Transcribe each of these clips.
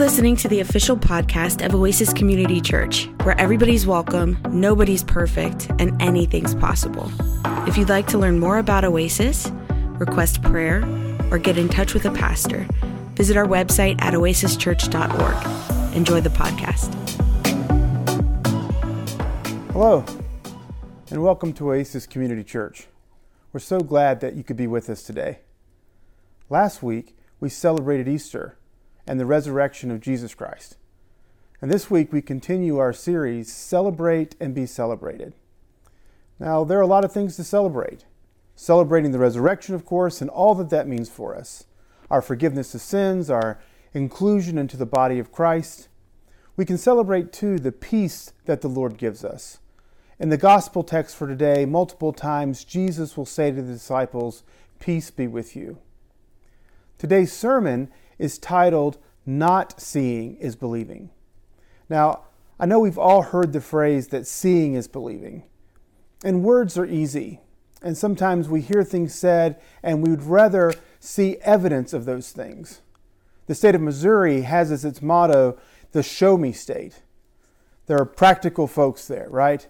listening to the official podcast of Oasis Community Church, where everybody's welcome, nobody's perfect, and anything's possible. If you'd like to learn more about Oasis, request prayer, or get in touch with a pastor, visit our website at oasischurch.org. Enjoy the podcast. Hello, and welcome to Oasis Community Church. We're so glad that you could be with us today. Last week, we celebrated Easter and the resurrection of Jesus Christ. And this week, we continue our series, Celebrate and Be Celebrated. Now, there are a lot of things to celebrate. Celebrating the resurrection, of course, and all that that means for us our forgiveness of sins, our inclusion into the body of Christ. We can celebrate, too, the peace that the Lord gives us. In the gospel text for today, multiple times Jesus will say to the disciples, Peace be with you. Today's sermon is titled Not Seeing is Believing. Now, I know we've all heard the phrase that seeing is believing. And words are easy. And sometimes we hear things said and we would rather see evidence of those things. The state of Missouri has as its motto the show me state. There are practical folks there, right?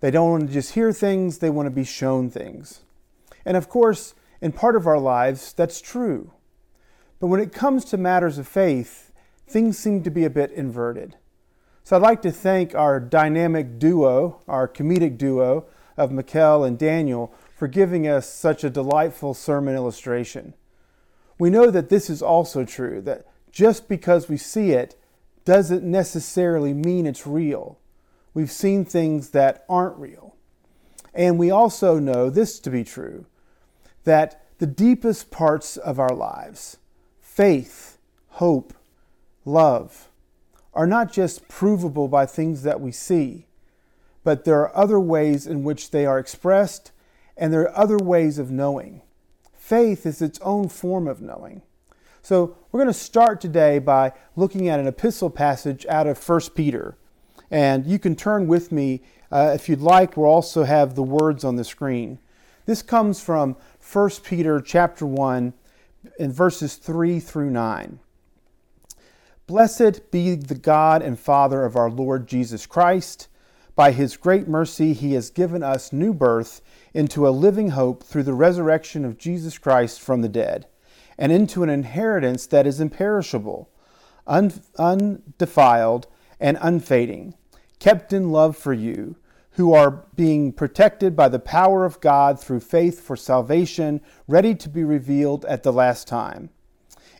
They don't want to just hear things, they want to be shown things. And of course, in part of our lives, that's true. But when it comes to matters of faith, things seem to be a bit inverted. So I'd like to thank our dynamic duo, our comedic duo of Mikkel and Daniel, for giving us such a delightful sermon illustration. We know that this is also true, that just because we see it doesn't necessarily mean it's real. We've seen things that aren't real. And we also know this to be true that the deepest parts of our lives, faith, hope, love, are not just provable by things that we see, but there are other ways in which they are expressed, and there are other ways of knowing. Faith is its own form of knowing. So we're going to start today by looking at an epistle passage out of 1 Peter. And you can turn with me uh, if you'd like. We'll also have the words on the screen. This comes from 1 Peter chapter 1 in verses 3 through 9. Blessed be the God and Father of our Lord Jesus Christ. By his great mercy, he has given us new birth into a living hope through the resurrection of Jesus Christ from the dead, and into an inheritance that is imperishable, undefiled, and unfading, kept in love for you who are being protected by the power of God through faith for salvation, ready to be revealed at the last time.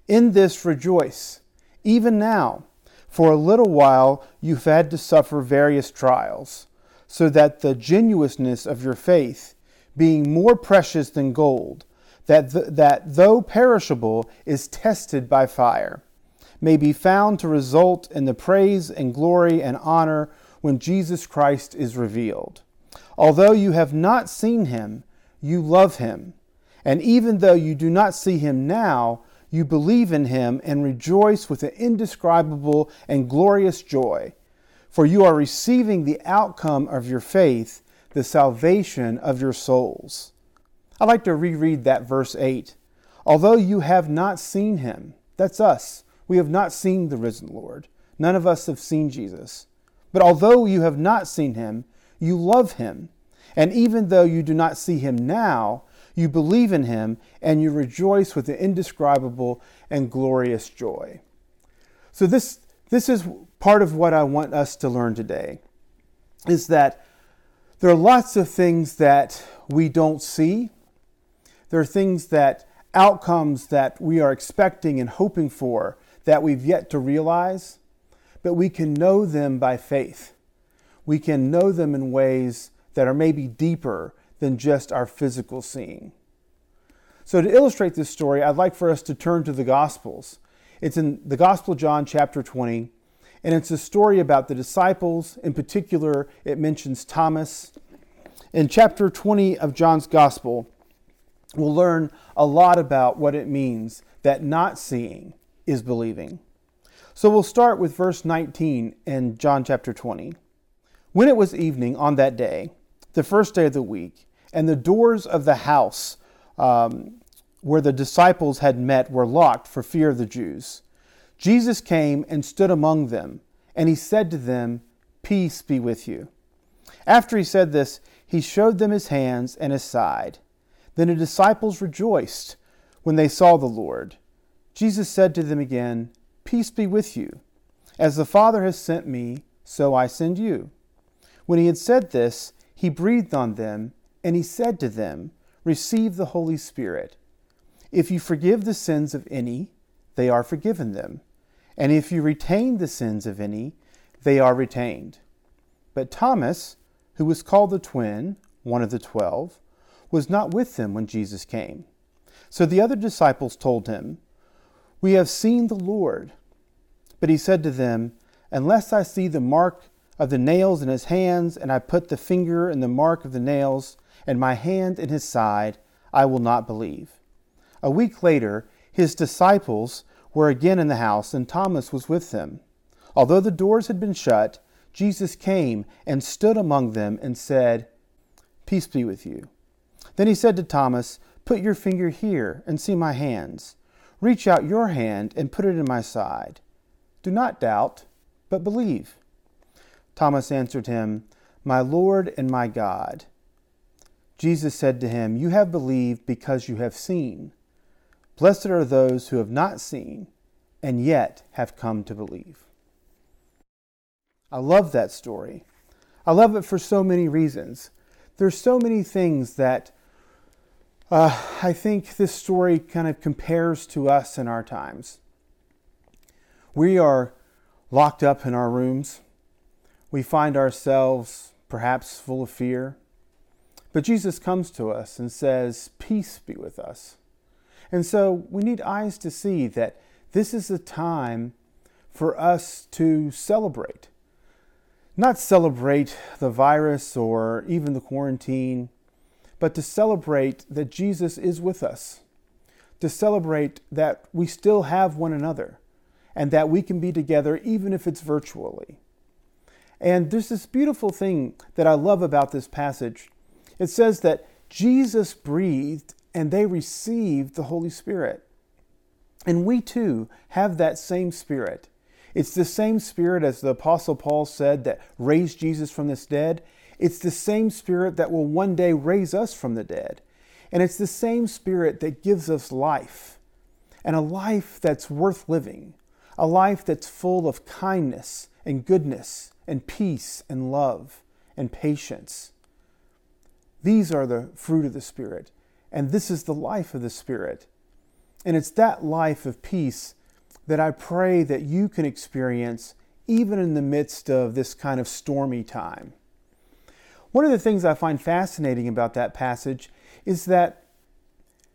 In this rejoice, even now. For a little while you've had to suffer various trials, so that the genuineness of your faith, being more precious than gold, that, th- that though perishable is tested by fire, may be found to result in the praise and glory and honor when Jesus Christ is revealed. Although you have not seen him, you love him. And even though you do not see him now, you believe in him and rejoice with an indescribable and glorious joy. For you are receiving the outcome of your faith, the salvation of your souls. I'd like to reread that verse 8. Although you have not seen him, that's us. We have not seen the risen Lord. None of us have seen Jesus. But although you have not seen him, you love him. And even though you do not see him now, you believe in him and you rejoice with an indescribable and glorious joy. So this this is part of what I want us to learn today is that there are lots of things that we don't see. There are things that outcomes that we are expecting and hoping for that we've yet to realize but we can know them by faith. We can know them in ways that are maybe deeper than just our physical seeing. So, to illustrate this story, I'd like for us to turn to the Gospels. It's in the Gospel of John, chapter 20, and it's a story about the disciples. In particular, it mentions Thomas. In chapter 20 of John's Gospel, we'll learn a lot about what it means that not seeing is believing. So we'll start with verse 19 in John chapter 20. When it was evening on that day, the first day of the week, and the doors of the house um, where the disciples had met were locked for fear of the Jews, Jesus came and stood among them, and he said to them, Peace be with you. After he said this, he showed them his hands and his side. Then the disciples rejoiced when they saw the Lord. Jesus said to them again, Peace be with you. As the Father has sent me, so I send you. When he had said this, he breathed on them, and he said to them, Receive the Holy Spirit. If you forgive the sins of any, they are forgiven them. And if you retain the sins of any, they are retained. But Thomas, who was called the twin, one of the twelve, was not with them when Jesus came. So the other disciples told him, We have seen the Lord. But he said to them, Unless I see the mark of the nails in his hands, and I put the finger in the mark of the nails, and my hand in his side, I will not believe. A week later, his disciples were again in the house, and Thomas was with them. Although the doors had been shut, Jesus came and stood among them and said, Peace be with you. Then he said to Thomas, Put your finger here and see my hands. Reach out your hand and put it in my side. Do not doubt, but believe. Thomas answered him, My Lord and my God. Jesus said to him, You have believed because you have seen. Blessed are those who have not seen and yet have come to believe. I love that story. I love it for so many reasons. There's so many things that uh, I think this story kind of compares to us in our times. We are locked up in our rooms. We find ourselves perhaps full of fear. But Jesus comes to us and says, Peace be with us. And so we need eyes to see that this is a time for us to celebrate. Not celebrate the virus or even the quarantine, but to celebrate that Jesus is with us. To celebrate that we still have one another and that we can be together even if it's virtually. And there's this beautiful thing that I love about this passage. It says that Jesus breathed and they received the Holy Spirit. And we too have that same Spirit. It's the same Spirit as the Apostle Paul said that raised Jesus from the dead. It's the same Spirit that will one day raise us from the dead. And it's the same Spirit that gives us life, and a life that's worth living, a life that's full of kindness and goodness and peace and love and patience. These are the fruit of the Spirit. And this is the life of the Spirit. And it's that life of peace that I pray that you can experience even in the midst of this kind of stormy time. One of the things I find fascinating about that passage is that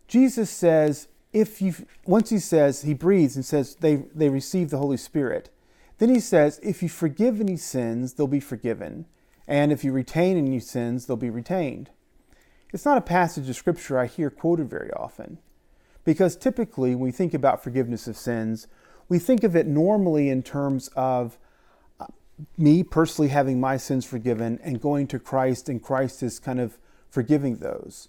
Jesus says, if you once he says he breathes and says they, they receive the Holy Spirit, then he says, if you forgive any sins, they'll be forgiven. And if you retain any sins, they'll be retained. It's not a passage of scripture I hear quoted very often, because typically when we think about forgiveness of sins, we think of it normally in terms of uh, me personally having my sins forgiven and going to Christ, and Christ is kind of forgiving those.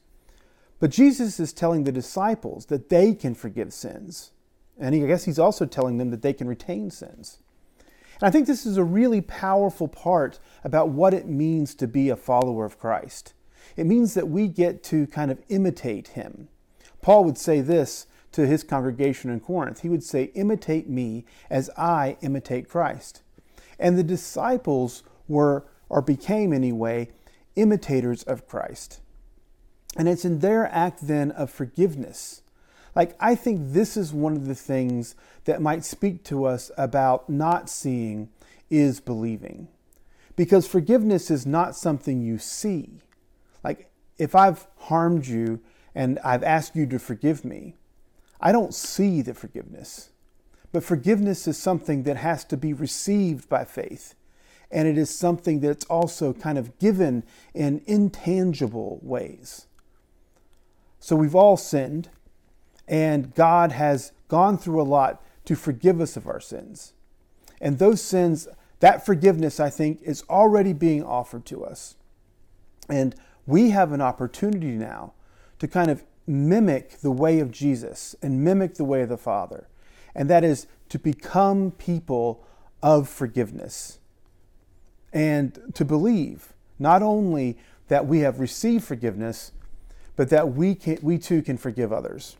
But Jesus is telling the disciples that they can forgive sins. And I guess he's also telling them that they can retain sins. And I think this is a really powerful part about what it means to be a follower of Christ. It means that we get to kind of imitate him. Paul would say this to his congregation in Corinth. He would say, Imitate me as I imitate Christ. And the disciples were, or became anyway, imitators of Christ. And it's in their act then of forgiveness. Like, I think this is one of the things that might speak to us about not seeing is believing. Because forgiveness is not something you see. Like, if I've harmed you and I've asked you to forgive me, I don't see the forgiveness. But forgiveness is something that has to be received by faith. And it is something that's also kind of given in intangible ways. So we've all sinned, and God has gone through a lot to forgive us of our sins. And those sins, that forgiveness, I think, is already being offered to us. And we have an opportunity now to kind of mimic the way of Jesus and mimic the way of the Father and that is to become people of forgiveness and to believe not only that we have received forgiveness, but that we, can, we too can forgive others.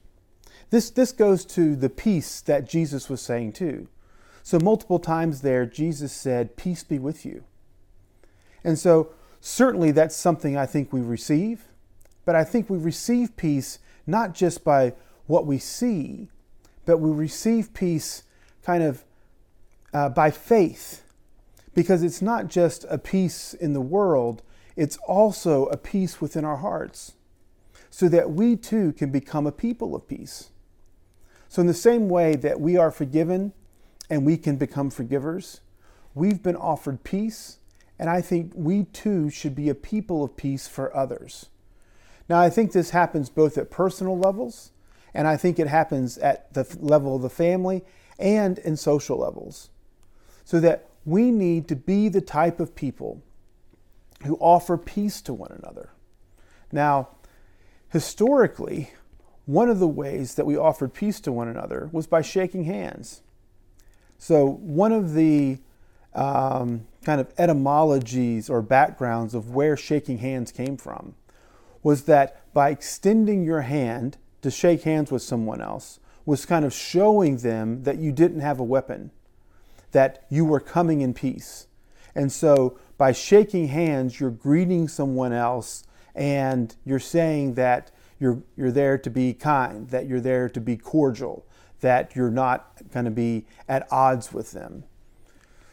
This, this goes to the peace that Jesus was saying too. So, multiple times there, Jesus said, Peace be with you. And so, certainly that's something I think we receive, but I think we receive peace not just by what we see, but we receive peace kind of uh, by faith, because it's not just a peace in the world, it's also a peace within our hearts, so that we too can become a people of peace. So, in the same way that we are forgiven and we can become forgivers, we've been offered peace, and I think we too should be a people of peace for others. Now, I think this happens both at personal levels, and I think it happens at the level of the family and in social levels. So that we need to be the type of people who offer peace to one another. Now, historically, one of the ways that we offered peace to one another was by shaking hands. So, one of the um, kind of etymologies or backgrounds of where shaking hands came from was that by extending your hand to shake hands with someone else was kind of showing them that you didn't have a weapon, that you were coming in peace. And so by shaking hands, you're greeting someone else and you're saying that you're, you're there to be kind, that you're there to be cordial, that you're not going to be at odds with them.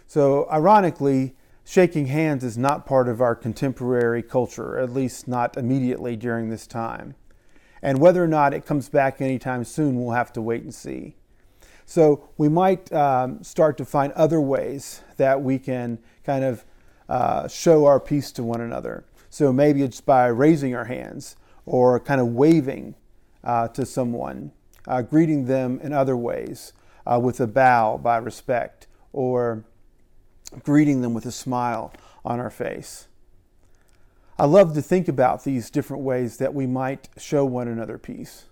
So, ironically, shaking hands is not part of our contemporary culture, at least not immediately during this time. And whether or not it comes back anytime soon, we'll have to wait and see. So, we might um, start to find other ways that we can kind of uh, show our peace to one another. So maybe it's by raising our hands or kind of waving uh, to someone, uh, greeting them in other ways uh, with a bow by respect or greeting them with a smile on our face. I love to think about these different ways that we might show one another peace.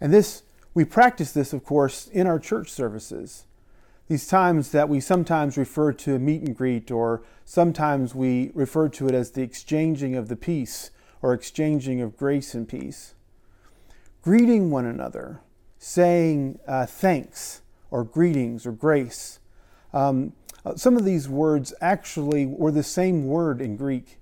And this, we practice this, of course, in our church services these times that we sometimes refer to a meet and greet, or sometimes we refer to it as the exchanging of the peace or exchanging of grace and peace. Greeting one another, saying uh, thanks or greetings or grace. Um, uh, some of these words actually were the same word in Greek.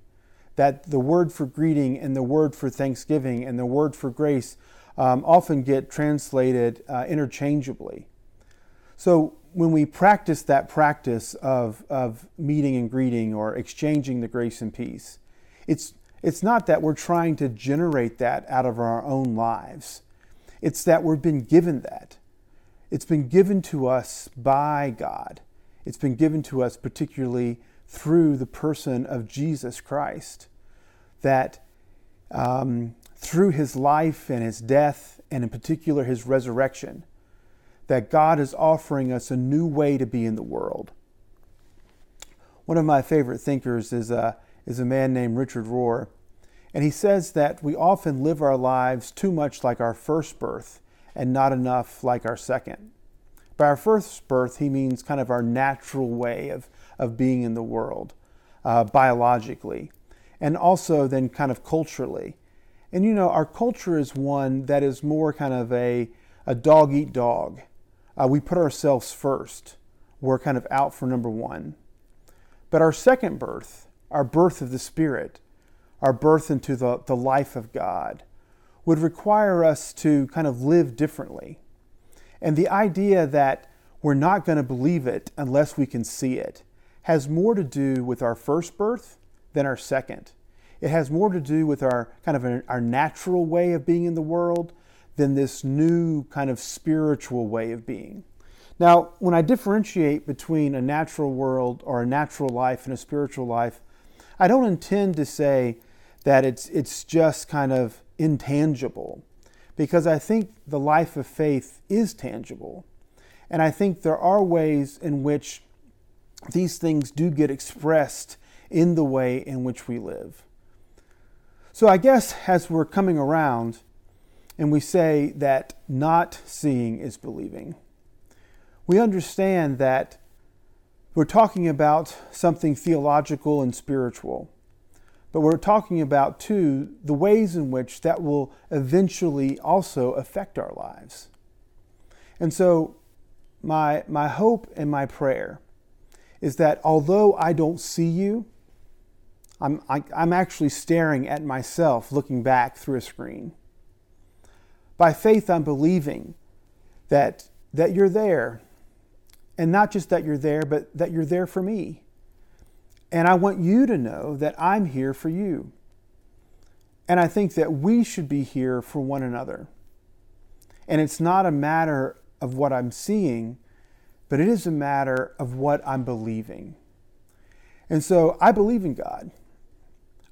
That the word for greeting and the word for thanksgiving and the word for grace um, often get translated uh, interchangeably. So when we practice that practice of, of meeting and greeting or exchanging the grace and peace, it's, it's not that we're trying to generate that out of our own lives. It's that we've been given that. It's been given to us by God. It's been given to us particularly through the person of Jesus Christ. That um, through his life and his death, and in particular his resurrection, that God is offering us a new way to be in the world. One of my favorite thinkers is a, is a man named Richard Rohr, and he says that we often live our lives too much like our first birth and not enough like our second. By our first birth, he means kind of our natural way of, of being in the world, uh, biologically, and also then kind of culturally. And you know, our culture is one that is more kind of a, a dog eat dog uh, we put ourselves first. We're kind of out for number one. But our second birth, our birth of the Spirit, our birth into the, the life of God, would require us to kind of live differently. And the idea that we're not going to believe it unless we can see it has more to do with our first birth than our second. It has more to do with our kind of our natural way of being in the world than this new kind of spiritual way of being. Now, when I differentiate between a natural world or a natural life and a spiritual life, I don't intend to say that it's, it's just kind of intangible, because I think the life of faith is tangible. And I think there are ways in which these things do get expressed in the way in which we live. So I guess as we're coming around, and we say that not seeing is believing. we understand that we're talking about something theological and spiritual, but we're talking about, too, the ways in which that will eventually also affect our lives. And so, my, my hope and my prayer is that although I don't see you, I'm, I, am i am actually staring at myself looking back through a screen. By faith, I'm believing that, that you're there. And not just that you're there, but that you're there for me. And I want you to know that I'm here for you. And I think that we should be here for one another. And it's not a matter of what I'm seeing, but it is a matter of what I'm believing. And so I believe in God.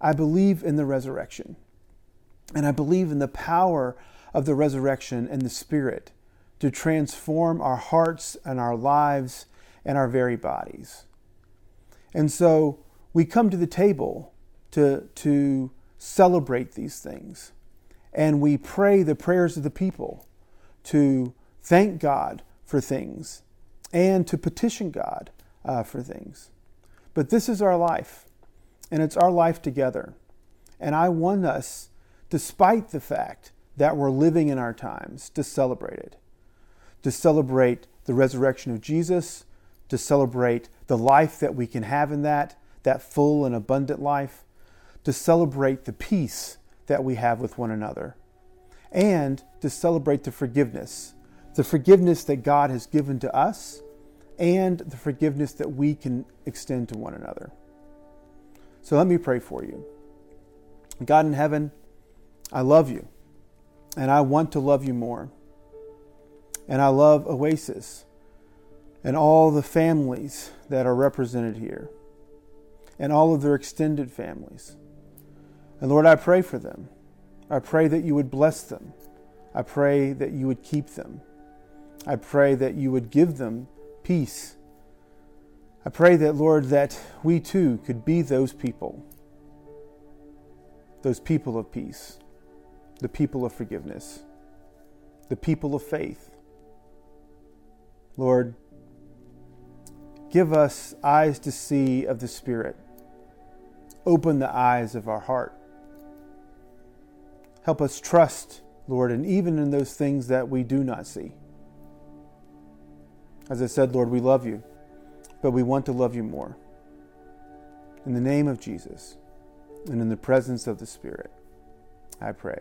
I believe in the resurrection. And I believe in the power of the resurrection and the Spirit to transform our hearts and our lives and our very bodies. And so we come to the table to, to celebrate these things. And we pray the prayers of the people to thank God for things and to petition God uh, for things. But this is our life, and it's our life together. And I want us, despite the fact that we're living in our times, to celebrate it. To celebrate the resurrection of Jesus, to celebrate the life that we can have in that, that full and abundant life, to celebrate the peace that we have with one another, and to celebrate the forgiveness the forgiveness that God has given to us and the forgiveness that we can extend to one another. So let me pray for you. God in heaven, I love you and I want to love you more. And I love Oasis and all the families that are represented here and all of their extended families. And Lord, I pray for them. I pray that you would bless them. I pray that you would keep them. I pray that you would give them peace. I pray that, Lord, that we too could be those people, those people of peace, the people of forgiveness, the people of faith. Lord, give us eyes to see of the Spirit. Open the eyes of our heart. Help us trust, Lord, and even in those things that we do not see. As I said, Lord, we love you, but we want to love you more. In the name of Jesus and in the presence of the Spirit, I pray.